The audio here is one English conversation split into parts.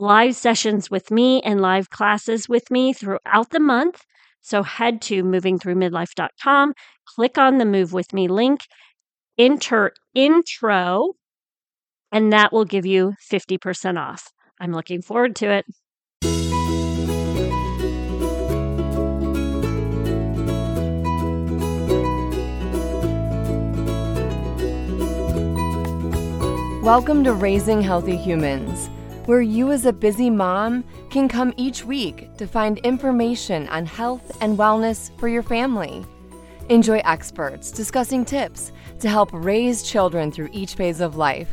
live sessions with me, and live classes with me throughout the month. So head to movingthroughmidlife.com, click on the Move With Me link, enter intro, and that will give you 50% off. I'm looking forward to it. Welcome to Raising Healthy Humans, where you as a busy mom can come each week to find information on health and wellness for your family. Enjoy experts discussing tips to help raise children through each phase of life.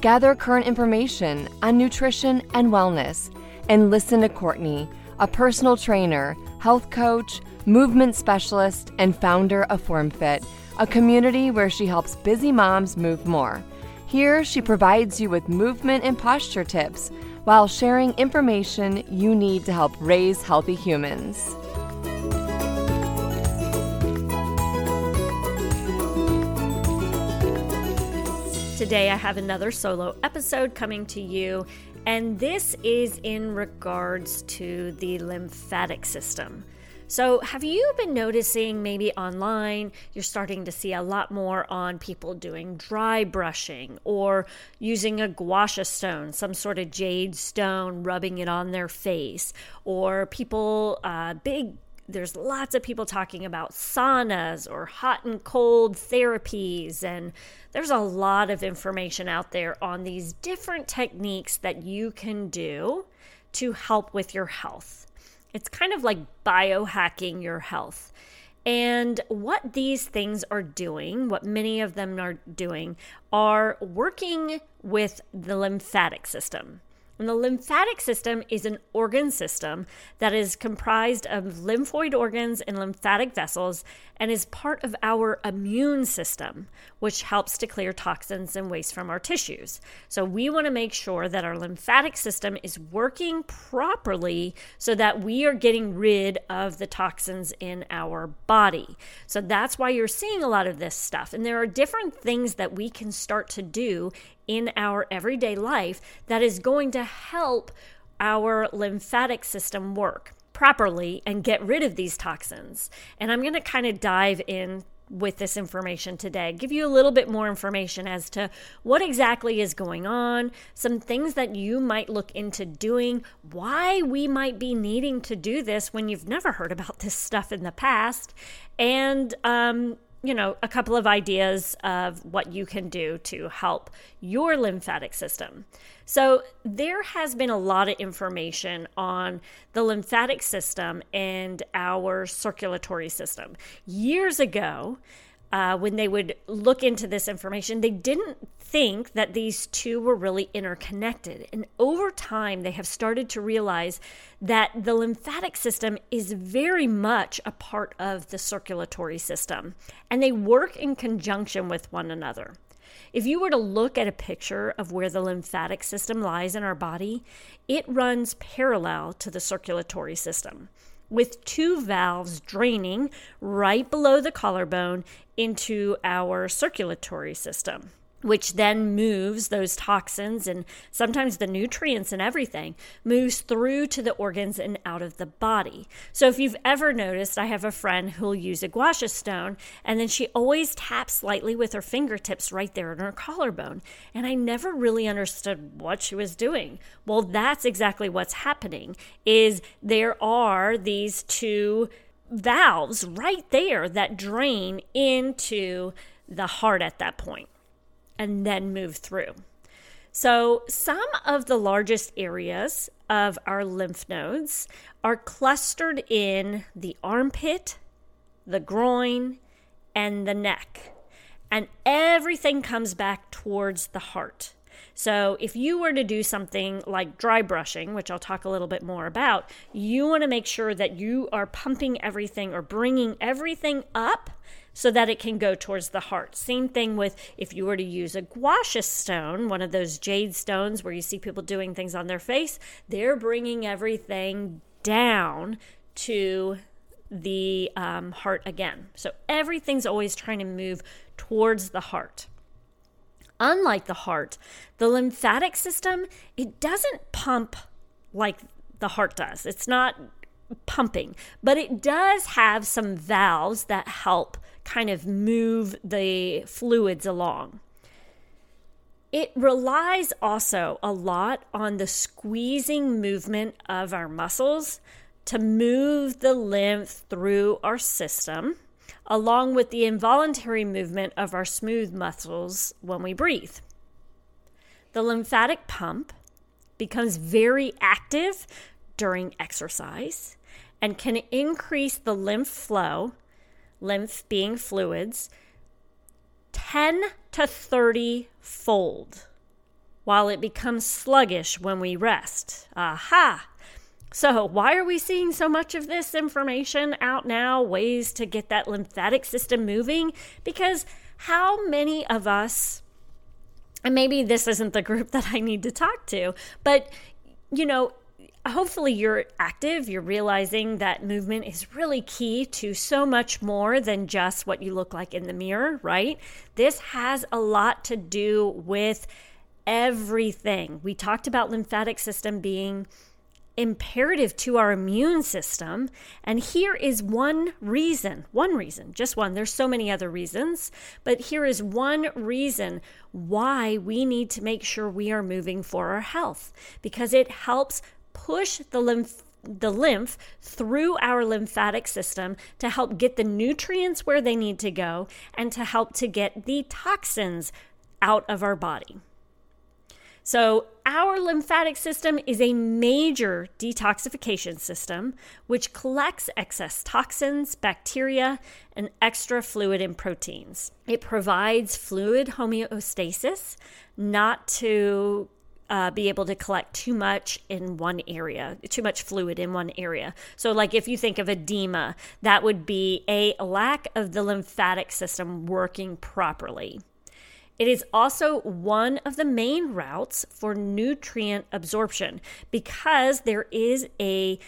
Gather current information on nutrition and wellness, and listen to Courtney, a personal trainer, health coach, movement specialist, and founder of FormFit, a community where she helps busy moms move more. Here, she provides you with movement and posture tips while sharing information you need to help raise healthy humans. Today, I have another solo episode coming to you, and this is in regards to the lymphatic system. So, have you been noticing maybe online you're starting to see a lot more on people doing dry brushing or using a guasha stone, some sort of jade stone, rubbing it on their face, or people, uh, big there's lots of people talking about saunas or hot and cold therapies and there's a lot of information out there on these different techniques that you can do to help with your health. It's kind of like biohacking your health. And what these things are doing, what many of them are doing, are working with the lymphatic system. And the lymphatic system is an organ system that is comprised of lymphoid organs and lymphatic vessels and is part of our immune system, which helps to clear toxins and waste from our tissues. So, we want to make sure that our lymphatic system is working properly so that we are getting rid of the toxins in our body. So, that's why you're seeing a lot of this stuff. And there are different things that we can start to do in our everyday life that is going to help our lymphatic system work properly and get rid of these toxins. And I'm going to kind of dive in with this information today, give you a little bit more information as to what exactly is going on, some things that you might look into doing, why we might be needing to do this when you've never heard about this stuff in the past, and um, you know, a couple of ideas of what you can do to help your lymphatic system. So, there has been a lot of information on the lymphatic system and our circulatory system. Years ago, uh, when they would look into this information, they didn't think that these two were really interconnected. And over time, they have started to realize that the lymphatic system is very much a part of the circulatory system, and they work in conjunction with one another. If you were to look at a picture of where the lymphatic system lies in our body, it runs parallel to the circulatory system with two valves draining right below the collarbone into our circulatory system. Which then moves those toxins and sometimes the nutrients and everything moves through to the organs and out of the body. So if you've ever noticed, I have a friend who'll use a gua sha stone and then she always taps lightly with her fingertips right there in her collarbone. And I never really understood what she was doing. Well, that's exactly what's happening is there are these two valves right there that drain into the heart at that point and then move through. So, some of the largest areas of our lymph nodes are clustered in the armpit, the groin, and the neck. And everything comes back towards the heart. So, if you were to do something like dry brushing, which I'll talk a little bit more about, you want to make sure that you are pumping everything or bringing everything up so that it can go towards the heart. Same thing with if you were to use a gua sha stone, one of those jade stones where you see people doing things on their face, they're bringing everything down to the um, heart again. So everything's always trying to move towards the heart. Unlike the heart, the lymphatic system, it doesn't pump like the heart does. It's not pumping, but it does have some valves that help kind of move the fluids along. It relies also a lot on the squeezing movement of our muscles to move the lymph through our system, along with the involuntary movement of our smooth muscles when we breathe. The lymphatic pump becomes very active during exercise and can increase the lymph flow lymph being fluids, 10 to 30 fold, while it becomes sluggish when we rest. Aha! So, why are we seeing so much of this information out now? Ways to get that lymphatic system moving? Because how many of us, and maybe this isn't the group that I need to talk to, but you know, hopefully you're active. You're realizing that movement is really key to so much more than just what you look like in the mirror, right? This has a lot to do with everything. We talked about lymphatic system being imperative to our immune system. And here is one reason, one reason, just one. There's so many other reasons, but here is one reason why we need to make sure we are moving for our health because it helps push the lymph the lymph through our lymphatic system to help get the nutrients where they need to go and to help to get the toxins out of our body. So, our lymphatic system is a major detoxification system which collects excess toxins, bacteria, and extra fluid and proteins. It provides fluid homeostasis, not to uh, be able to collect too much in one area, too much fluid in one area. So, like if you think of edema, that would be a lack of the lymphatic system working properly. It is also one of the main routes for nutrient absorption because there is a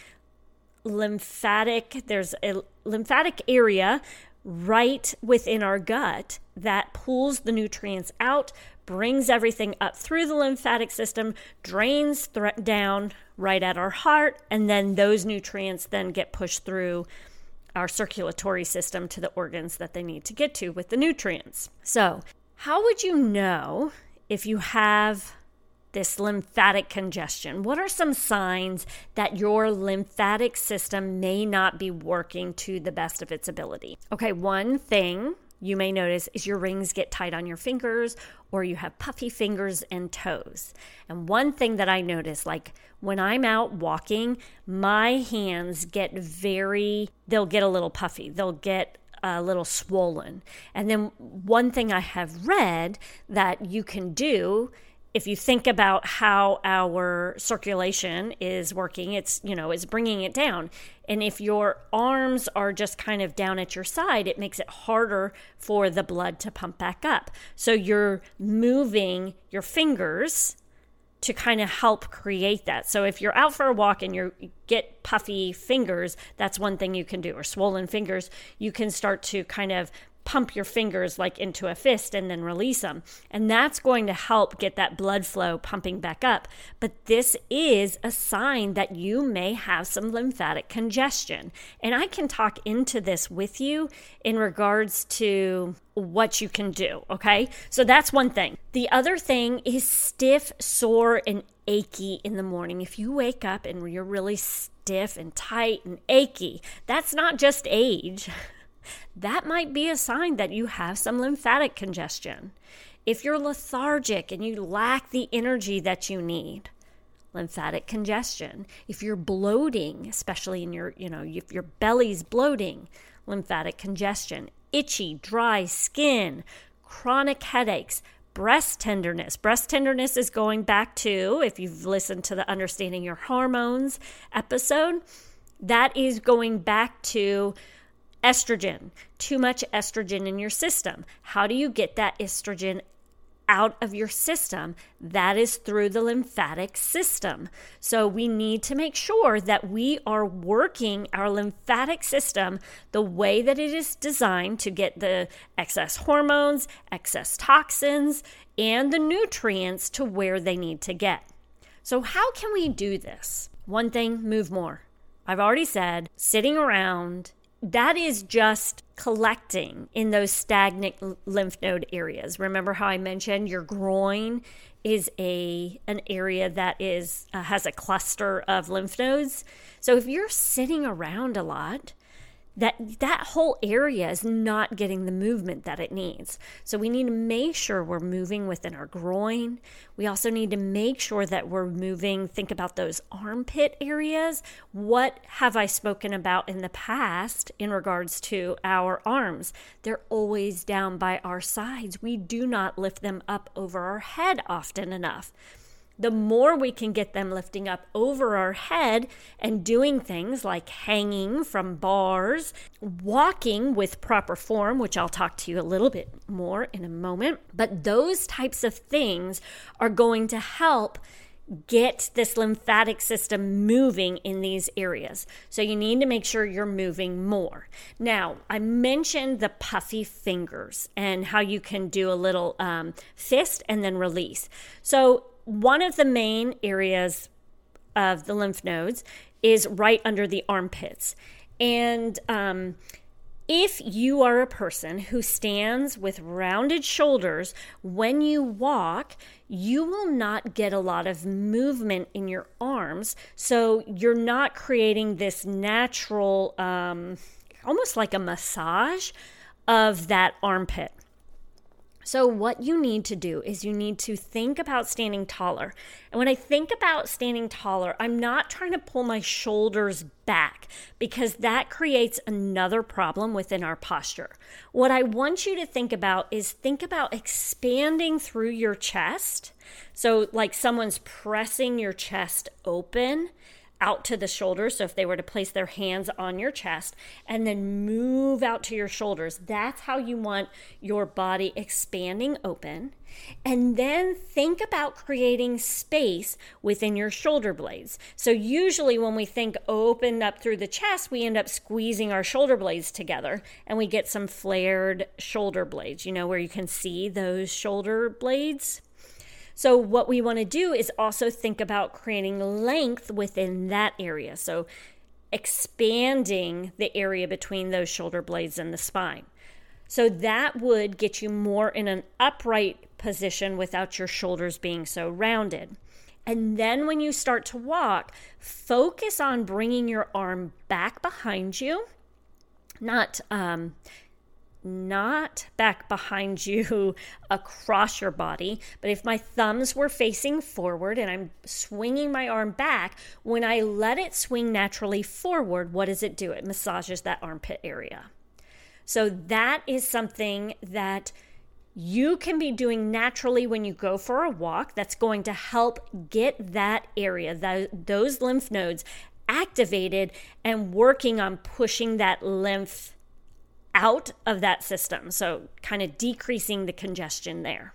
lymphatic there's a lymphatic area right within our gut that pulls the nutrients out, brings everything up through the lymphatic system, drains down right at our heart, and then those nutrients then get pushed through our circulatory system to the organs that they need to get to with the nutrients. So, how would you know if you have this lymphatic congestion? What are some signs that your lymphatic system may not be working to the best of its ability? Okay, one thing you may notice is your rings get tight on your fingers or you have puffy fingers and toes. And one thing that I notice, like when I'm out walking, my hands get very, they'll get a little puffy. They'll get a little swollen. And then one thing I have read that you can do if you think about how our circulation is working, it's, you know, it's bringing it down. And if your arms are just kind of down at your side, it makes it harder for the blood to pump back up. So you're moving your fingers to kind of help create that. So if you're out for a walk and you get puffy fingers, that's one thing you can do, or swollen fingers, you can start to kind of pump your fingers like into a fist and then release them. And that's going to help get that blood flow pumping back up. But this is a sign that you may have some lymphatic congestion. And I can talk into this with you in regards to what you can do. Okay. So that's one thing. The other thing is stiff, sore, and achy in the morning. If you wake up and you're really stiff and tight and achy, that's not just age. that might be a sign that you have some lymphatic congestion. If you're lethargic and you lack the energy that you need, lymphatic congestion. If you're bloating, especially in your, you know, if your belly's bloating, lymphatic congestion. Itchy, dry skin, chronic headaches, breast tenderness. Breast tenderness is going back to, if you've listened to the Understanding Your Hormones episode, that is going back to estrogen, too much estrogen in your system. How do you get that estrogen out of your system? That is through the lymphatic system. So we need to make sure that we are working our lymphatic system the way that it is designed to get the excess hormones, excess toxins, and the nutrients to where they need to get. So, how can we do this? One thing, move more. I've already said sitting around that is just collecting in those stagnant lymph node areas. Remember how I mentioned your groin is a an area that is uh, has a cluster of lymph nodes. So if you're sitting around a lot, that that whole area is not getting the movement that it needs. So we need to make sure we're moving within our groin. We also need to make sure that we're moving think about those armpit areas. What have I spoken about in the past in regards to our arms? They're always down by our sides. We do not lift them up over our head often enough the more we can get them lifting up over our head and doing things like hanging from bars, walking with proper form, which I'll talk to you a little bit more in a moment. But those types of things are going to help get this lymphatic system moving in these areas. So you need to make sure you're moving more. Now, I mentioned the puffy fingers and how you can do a little um, fist and then release. So one of the main areas of the lymph nodes is right under the armpits. And um, if you are a person who stands with rounded shoulders when you walk, you will not get a lot of movement in your arms. So you're not creating this natural, um, almost like a massage of that armpit. So, what you need to do is you need to think about standing taller. And when I think about standing taller, I'm not trying to pull my shoulders back because that creates another problem within our posture. What I want you to think about is think about expanding through your chest. So, like someone's pressing your chest open out to the shoulders. So if they were to place their hands on your chest and then move out to your shoulders, that's how you want your body expanding open. And then think about creating space within your shoulder blades. So usually when we think open up through the chest, we end up squeezing our shoulder blades together and we get some flared shoulder blades, you know, where you can see those shoulder blades. So, what we want to do is also think about creating length within that area. So, expanding the area between those shoulder blades and the spine. So, that would get you more in an upright position without your shoulders being so rounded. And then when you start to walk, focus on bringing your arm back behind you, not um, not back behind you across your body, but if my thumbs were facing forward and I'm swinging my arm back, when I let it swing naturally forward, what does it do? It massages that armpit area. So that is something that you can be doing naturally when you go for a walk that's going to help get that area, those lymph nodes activated and working on pushing that lymph out of that system. So, kind of decreasing the congestion there.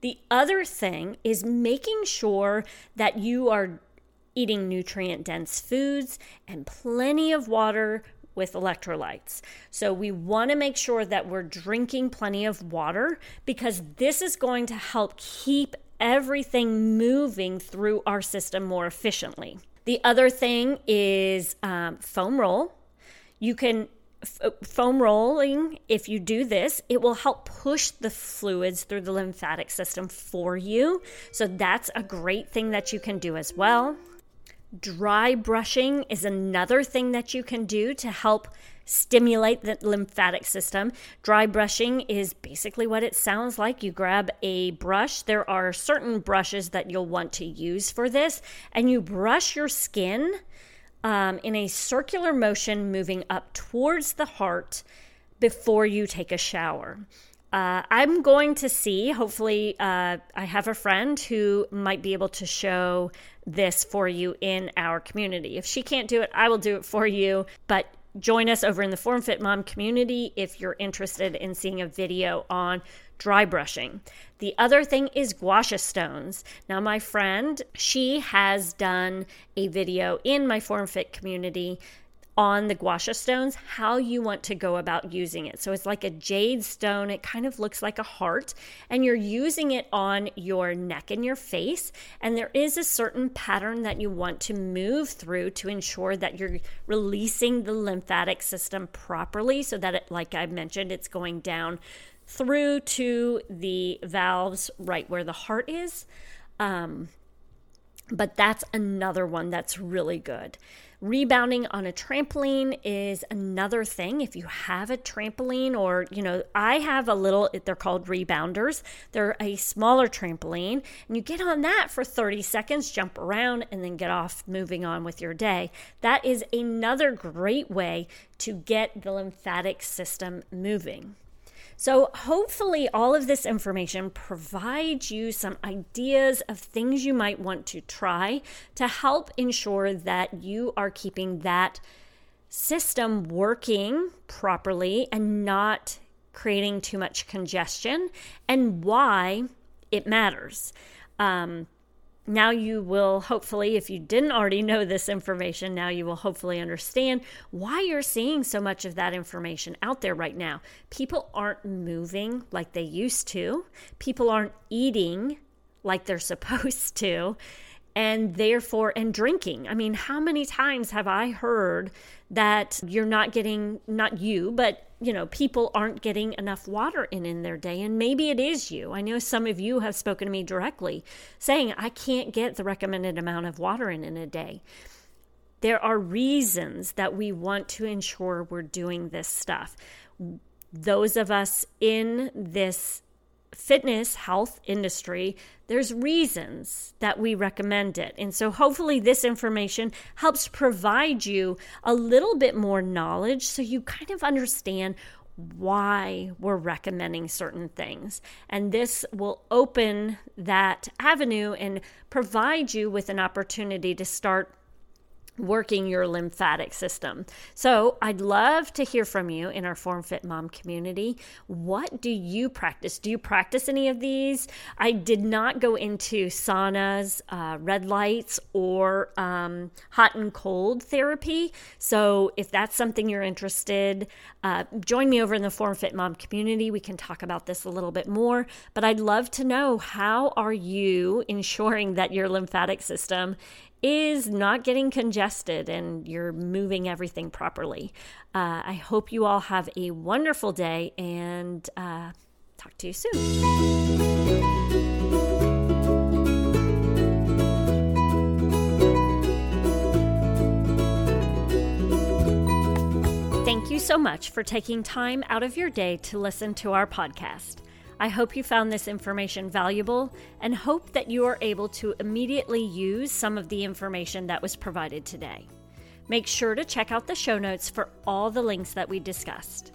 The other thing is making sure that you are eating nutrient dense foods and plenty of water with electrolytes. So we want to make sure that we're drinking plenty of water because this is going to help keep everything moving through our system more efficiently. The other thing is um, foam roll. You can foam rolling, if you do this, it will help push the fluids through the lymphatic system for you. So that's a great thing that you can do as well. Dry brushing is another thing that you can do to help stimulate the lymphatic system. Dry brushing is basically what it sounds like. You grab a brush, there are certain brushes that you'll want to use for this, and you brush your skin um, in a circular motion moving up towards the heart before you take a shower. Uh, I'm going to see, hopefully, uh, I have a friend who might be able to show this for you in our community. If she can't do it, I will do it for you. But join us over in the Form Fit Mom community if you're interested in seeing a video on dry brushing. The other thing is guasha stones. Now, my friend, she has done a video in my Form Fit community on the guasha stones, how you want to go about using it. So it's like a jade stone. It kind of looks like a heart, and you're using it on your neck and your face. And there is a certain pattern that you want to move through to ensure that you're releasing the lymphatic system properly so that it, like I mentioned, it's going down through to the valves right where the heart is. Um, but that's another one that's really good. Rebounding on a trampoline is another thing. If you have a trampoline, or, you know, I have a little, they're called rebounders. They're a smaller trampoline, and you get on that for 30 seconds, jump around, and then get off moving on with your day. That is another great way to get the lymphatic system moving. So, hopefully, all of this information provides you some ideas of things you might want to try to help ensure that you are keeping that system working properly and not creating too much congestion and why it matters. Um, now you will hopefully, if you didn't already know this information, now you will hopefully understand why you're seeing so much of that information out there right now. People aren't moving like they used to, people aren't eating like they're supposed to and therefore and drinking. I mean how many times have i heard that you're not getting not you but you know people aren't getting enough water in in their day? And maybe it is you. I know some of you have spoken to me directly saying i can't get the recommended amount of water in in a day. There are reasons that we want to ensure we're doing this stuff. Those of us in this fitness health industry, there's reasons that we recommend it. And so hopefully this information helps provide you a little bit more knowledge so you kind of understand why we're recommending certain things. And this will open that avenue and provide you with an opportunity to start working your lymphatic system. So, I'd love to hear from you in our Form Fit Mom community. What do you practice? Do you practice any of these? I did not go into saunas, uh, red lights, or um, hot and cold therapy. So, if that's something you're interested, uh, join me over in the Form Fit Mom community. We can talk about this a little bit more. But I'd love to know how are you ensuring that your lymphatic system is not getting congested and you're moving everything properly. Uh, I hope you all have a wonderful day and uh, talk to you soon. Thank you so much for taking time out of your day to listen to our podcast. I hope you found this information valuable and hope that you are able to immediately use some of the information that was provided today. Make sure to check out the show notes for all the links that we discussed.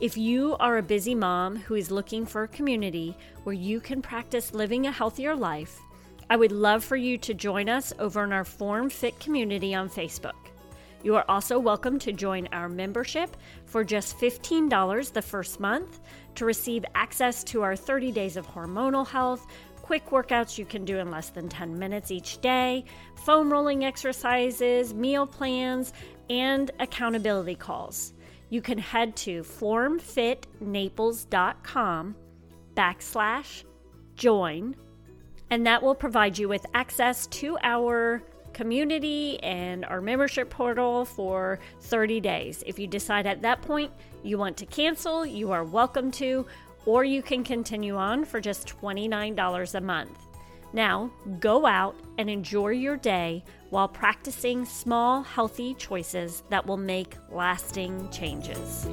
If you are a busy mom who is looking for a community where you can practice living a healthier life, I would love for you to join us over in our Form Fit community on Facebook. You are also welcome to join our membership for just $15 the first month to receive access to our 30 days of hormonal health, quick workouts you can do in less than 10 minutes each day, foam rolling exercises, meal plans, and accountability calls. You can head to formfitnaples.com backslash join, and that will provide you with access to our community and our membership portal for 30 days. If you decide at that point you want to cancel, you are welcome to, or you can continue on for just $29 a month. Now, go out and enjoy your day while practicing small, healthy choices that will make lasting changes.